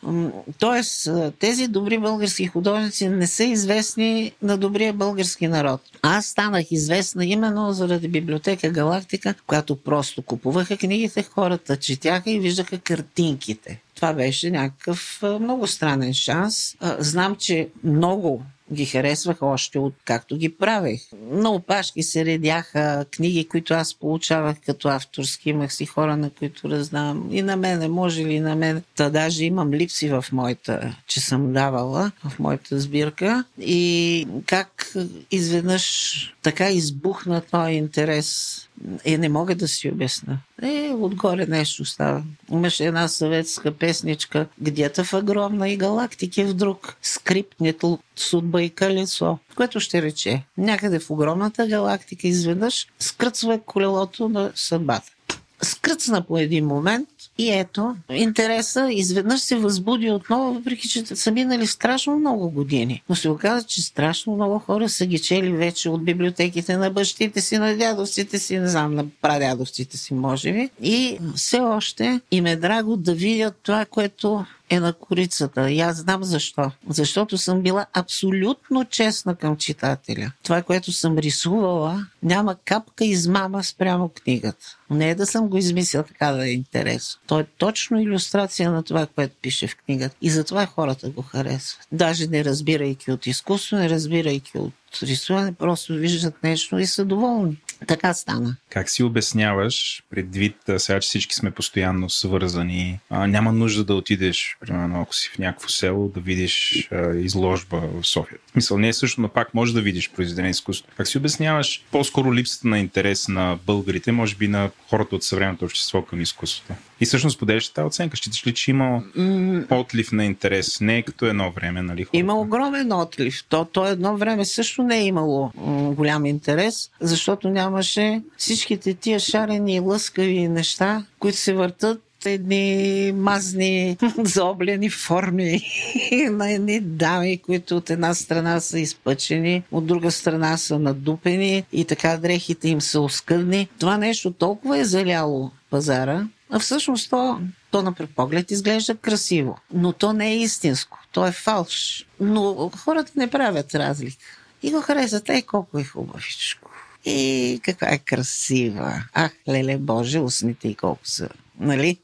Тоест, тези добри български художници не са известни на добрия български народ. Аз станах известна именно заради библиотека Галактика, която просто купуваха книгите, хората четяха и виждаха картинките. Това беше някакъв много странен шанс. Знам, че много ги харесвах още от както ги правех. На опашки се редяха книги, които аз получавах като авторски. Имах си хора, на които раздавам. И на мене, може ли на мен. Та даже имам липси в моята, че съм давала, в моята сбирка. И как изведнъж така избухна този интерес. Е, не мога да си обясна. Е, отгоре нещо става. Имаше една съветска песничка «Где-то в огромной галактике вдруг скрипнет судьба и колесо», което ще рече някъде в огромната галактика изведнъж скръцва колелото на съдбата. Скръцна по един момент И ето, интереса изведнъж се възбуди отново, въпреки че са минали страшно много години. Но се оказа, че страшно много хора са ги чели вече от библиотеките на бащите си, на дядовците си, не знам, на прадядовците си, може би. И все още им е драго да видят това, което е на корицата. И аз знам защо. Защото съм била абсолютно честна към читателя. Това, което съм рисувала, няма капка измама спрямо книгата. Не е да съм го измислил така да е интересно. То е точно иллюстрация на това, което пише в книгата. И затова хората го харесват. Даже не разбирайки от изкуство, не разбирайки от рисуване, просто виждат нещо и са доволни. Така стана. Как си обясняваш, предвид сега, че всички сме постоянно свързани, а, няма нужда да отидеш, примерно, ако си в някакво село, да видиш а, изложба в София. Мисъл, не е също, но пак може да видиш произведение изкуство. Как си обясняваш по-скоро липсата на интерес на българите, може би на хората от съвременното общество към изкуството? И всъщност поделяш тази оценка. Считаш ли, че има отлив на интерес? Не е като едно време, нали? Хората? Има огромен отлив. То, то едно време също не е имало м- голям интерес, защото нямаше всичките тия шарени и лъскави неща, които се въртат едни мазни заоблени форми на едни дами, които от една страна са изпъчени, от друга страна са надупени и така дрехите им са оскъдни. Това нещо толкова е заляло пазара, а всъщност то, то на предпоглед изглежда красиво, но то не е истинско, то е фалш. Но хората не правят разлика. И го харесат, ей колко е хубавичко. И каква е красива. Ах, леле Боже, устните и колко са. Нали?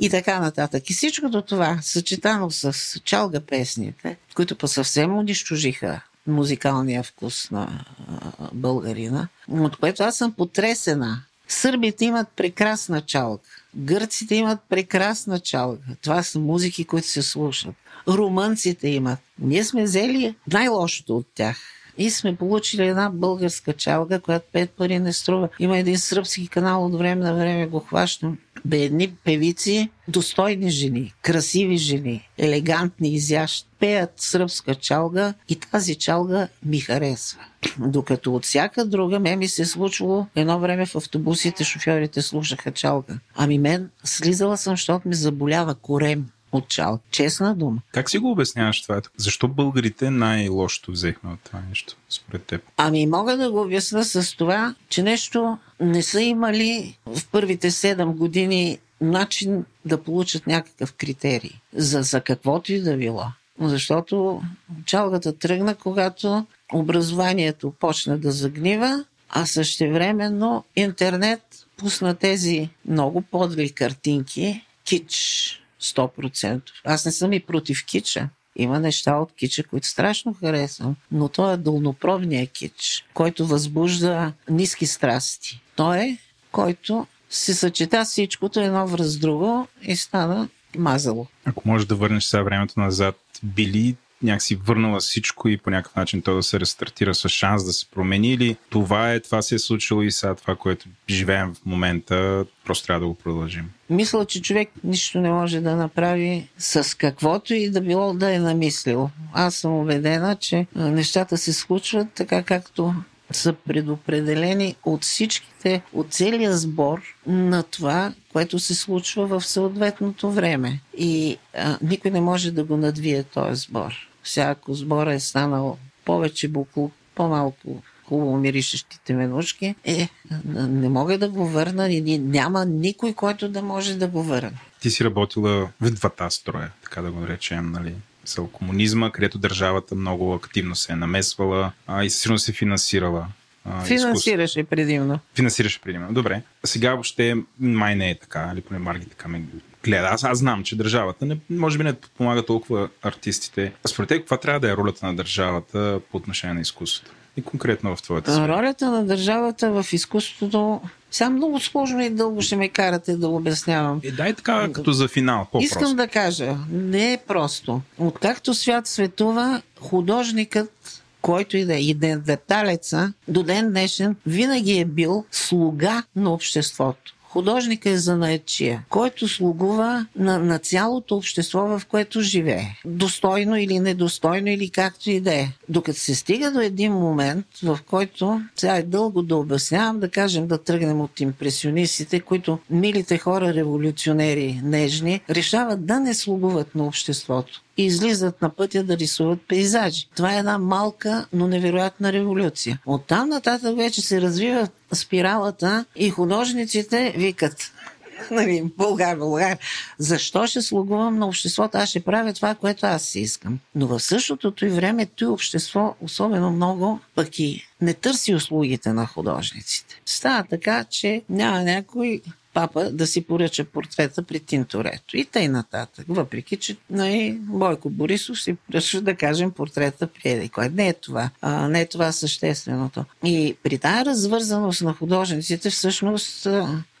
И така нататък. И всичкото това, съчетано с чалга песните, които па съвсем унищожиха музикалния вкус на а, българина, от което аз съм потресена. Сърбите имат прекрасна чалга. Гърците имат прекрасна чалга. Това са музики, които се слушат. Румънците имат. Ние сме взели най-лошото от тях. И сме получили една българска чалга, която пет пари не струва. Има един сръбски канал, от време на време го хващам. Бедни певици, достойни жени, красиви жени, елегантни, изящни, пеят сръбска чалга и тази чалга ми харесва. Докато от всяка друга, ме ми се е случвало едно време в автобусите шофьорите слушаха чалга. Ами мен слизала съм, защото ми заболява корем от чал. Честна дума. Как си го обясняваш това? Защо българите най-лошото взехме от това нещо, според теб? Ами мога да го обясна с това, че нещо не са имали в първите 7 години начин да получат някакъв критерий за, за каквото и да било. Защото чалгата тръгна, когато образованието почна да загнива, а същевременно интернет пусна тези много подли картинки, кич, 100%. Аз не съм и против кича. Има неща от кича, които страшно харесвам, но то е дълнопробният кич, който възбужда ниски страсти. Той е, който се съчета всичкото едно връз друго и стана мазало. Ако можеш да върнеш сега времето назад, били някакси върнала всичко и по някакъв начин то да се рестартира с шанс да се промени или това е, това се е случило и сега това, което живеем в момента, просто трябва да го продължим. Мисля, че човек нищо не може да направи с каквото и да било да е намислил. Аз съм убедена, че нещата се случват така както са предопределени от всичките, от целия сбор на това, което се случва в съответното време. И а, никой не може да го надвие този сбор. Всяко сбора е станал повече буклук, по-малко хубаво миришещите менушки, е, не мога да го върна и няма никой, който да може да го върне. Ти си работила в двата строя, така да го наречем, нали? С комунизма, където държавата много активно се е намесвала а, и сигурно се финансирала. А, Финансираше предимно. Финансираше предимно. Добре. Сега въобще май не е така, или поне Марги така ме гледа. Аз, аз знам, че държавата не, може би не помага толкова артистите. А според теб, каква трябва да е ролята на държавата по отношение на изкуството? И конкретно в твоята сфера. Ролята на държавата в изкуството сега много сложно и дълго ще ме карате да обяснявам. Е, дай така, като за финал, по-просто. Искам да кажа, не е просто. Откакто свят светува, художникът който и да е, и деталеца, до ден днешен винаги е бил слуга на обществото. Художника е занаятчия, който слугува на, на цялото общество, в което живее. Достойно или недостойно, или както и да е. Докато се стига до един момент, в който, сега е дълго да обяснявам, да кажем да тръгнем от импресионистите, които милите хора, революционери, нежни, решават да не слугуват на обществото и излизат на пътя да рисуват пейзажи. Това е една малка, но невероятна революция. Оттам нататък вече се развива спиралата и художниците викат нали, Българ, Българ. Защо ще слугувам на обществото? Аз ще правя това, което аз си искам. Но в същото и време той общество особено много пък и не търси услугите на художниците. Става така, че няма някой папа да си поръча портрета при Тинторето. И тъй нататък. Въпреки, че нали, Бойко Борисов си поръча да кажем портрета при Еди. Кой не е това. А, не е това същественото. И при тази развързаност на художниците всъщност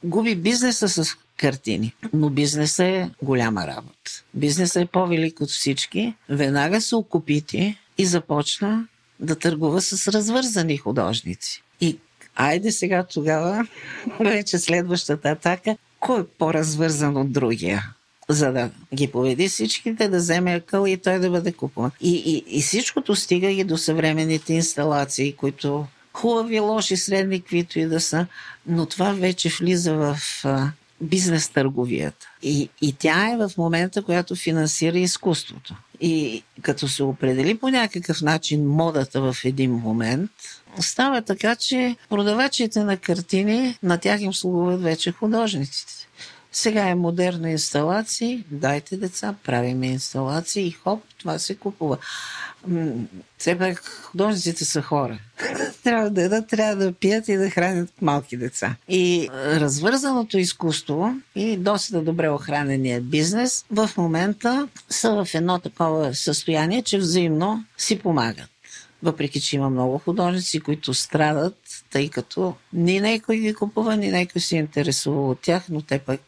губи бизнеса с картини. Но бизнесът е голяма работа. Бизнесът е по-велик от всички. Веднага се окупити и започна да търгува с развързани художници. Айде сега тогава, вече следващата атака, кой е по-развързан от другия? за да ги поведи всичките, да вземе акъл и той да бъде купуван. И, и, и всичкото стига и до съвременните инсталации, които хубави, лоши, средни, каквито и да са, но това вече влиза в бизнес търговията. И, и тя е в момента, която финансира изкуството. И като се определи по някакъв начин модата в един момент, става така, че продавачите на картини, на тях им слугуват вече художниците. Сега е модерна инсталации, дайте деца, правиме инсталации и хоп, това се купува. Все пак художниците са хора. трябва да едат, трябва да пият и да хранят малки деца. И развързаното изкуство и доста добре охранения бизнес в момента са в едно такова състояние, че взаимно си помагат въпреки че има много художници, които страдат, тъй като ни някой ги купува, ни някой се интересува от тях, но те пък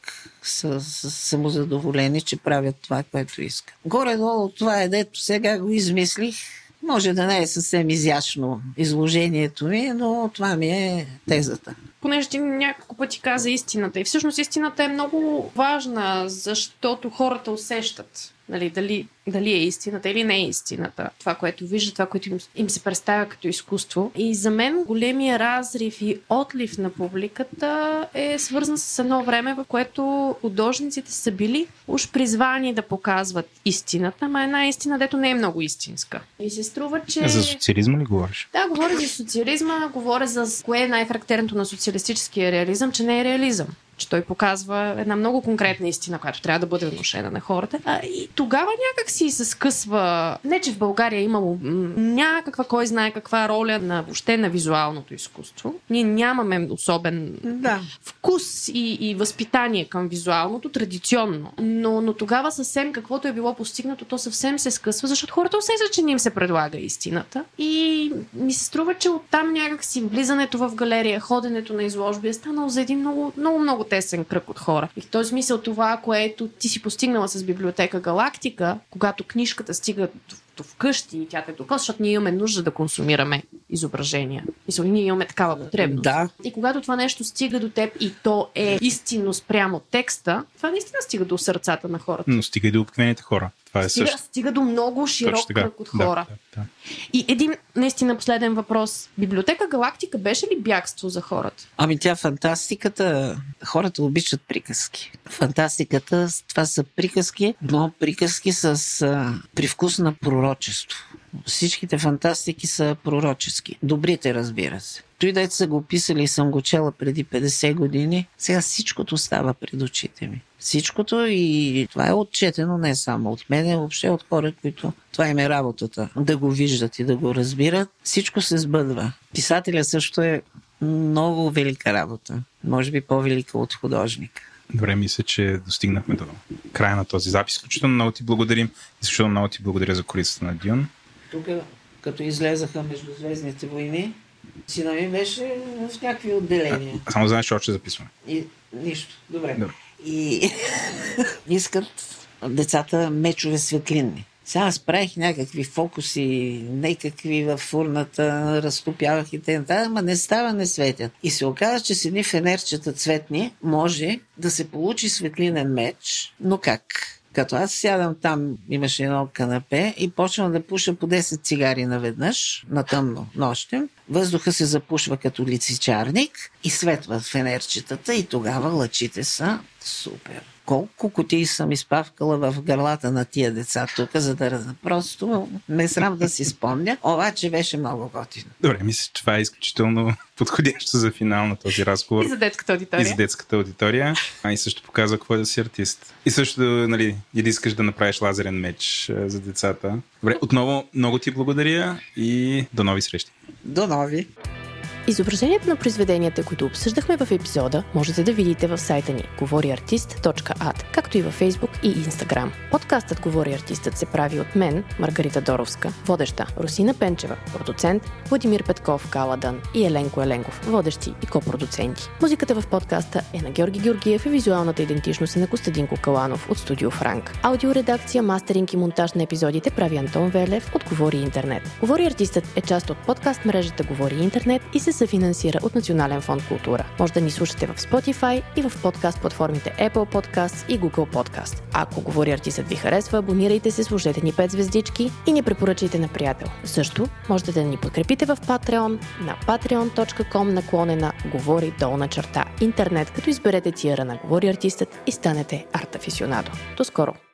са, са самозадоволени, че правят това, което искат. Горе-долу това е, дето сега го измислих. Може да не е съвсем изящно изложението ми, но това ми е тезата понеже ти няколко пъти каза истината. И всъщност истината е много важна, защото хората усещат нали, дали, дали е истината или не е истината. Това, което вижда, това, което им, им се представя като изкуство. И за мен големия разрив и отлив на публиката е свързан с едно време, в което художниците са били уж призвани да показват истината, ама една истина, дето не е много истинска. И се струва, че... За социализма ли говориш? Да, говоря за социализма, говоря за кое е най-характерното на социалистическия реализъм, че не е реализъм че той показва една много конкретна истина, която трябва да бъде внушена на хората. А, и тогава някак си се скъсва, не че в България е имало някаква, кой знае каква роля на въобще на визуалното изкуство. Ние нямаме особен да. вкус и, и възпитание към визуалното, традиционно. Но, но тогава съвсем каквото е било постигнато, то съвсем се скъсва, защото хората усещат, че не им се предлага истината. И ми се струва, че оттам някак си влизането в галерия, ходенето на изложби е станало за един много, много, много тесен кръг от хора. И в този смисъл това, което ти си постигнала с библиотека Галактика, когато книжката стига до вкъщи и тя те докосва, защото ние имаме нужда да консумираме изображения. Мисля, ние имаме такава потребност. Да. И когато това нещо стига до теб и то е истинно спрямо текста, това наистина стига до сърцата на хората. Но стига и до обикновените хора. Това е стига, също. стига до много широк кръг от хора. Да, да, да. И един наистина последен въпрос. Библиотека Галактика беше ли бягство за хората? Ами тя фантастиката, хората обичат приказки. Фантастиката, това са приказки, но приказки с а, привкус на пророчество. Всичките фантастики са пророчески. Добрите, разбира се. Той дете са го писали и съм го чела преди 50 години. Сега всичкото става пред очите ми. Всичкото и това е отчетено не само от мен, а въобще от хора, които това им е работата. Да го виждат и да го разбират. Всичко се сбъдва. Писателя също е много велика работа. Може би по-велика от художник. Добре, мисля, че достигнахме до края на този запис. Изключително много ти благодарим. Изключително много ти благодаря за корицата на Дюн. Тук, като излезаха между звездните войни, Сина ми беше в някакви отделения. А, само знаеш, че още записваме. И нищо. Добре. Добре. И искат децата мечове светлинни. Сега аз правих някакви фокуси, някакви в фурната, разтопявах и т.н. Ама не става, не светят. И се оказа, че с едни фенерчета цветни може да се получи светлинен меч. Но как? Като аз сядам там, имаше едно канапе и почвам да пуша по 10 цигари наведнъж, на тъмно нощем. Въздуха се запушва като лицичарник и светват фенерчетата и тогава лъчите са супер колко кутии съм изпавкала в гърлата на тия деца тук, за да просто не срам да си спомня. Обаче беше много готино. Добре, мисля, че това е изключително подходящо за финал на този разговор. И за детската аудитория. И за детската аудитория. А и също показва какво е да си артист. И също, нали, и да искаш да направиш лазерен меч за децата. Добре, отново много ти благодаря и до нови срещи. До нови! Изображението на произведенията, които обсъждахме в епизода, можете да видите в сайта ни говориартист.ад, както и във Facebook и Instagram. Подкастът Говори артистът се прави от мен, Маргарита Доровска, водеща, Русина Пенчева, продуцент, Владимир Петков, Каладан и Еленко Еленков, водещи и копродуценти. Музиката в подкаста е на Георги Георгиев и визуалната идентичност е на Костадинко Каланов от Студио Франк. Аудиоредакция, мастеринг и монтаж на епизодите прави Антон Велев от Говори Интернет. Говори артистът е част от подкаст мрежата Говори Интернет и се съфинансира от Национален фонд култура. Може да ни слушате в Spotify и в подкаст платформите Apple Podcast и Google Podcast. Ако говори артистът ви харесва, абонирайте се, служете ни 5 звездички и ни препоръчайте на приятел. Също можете да ни подкрепите в Patreon на patreon.com наклонена говори долна черта интернет, като изберете тиера на говори артистът и станете арт афисионадо. До скоро!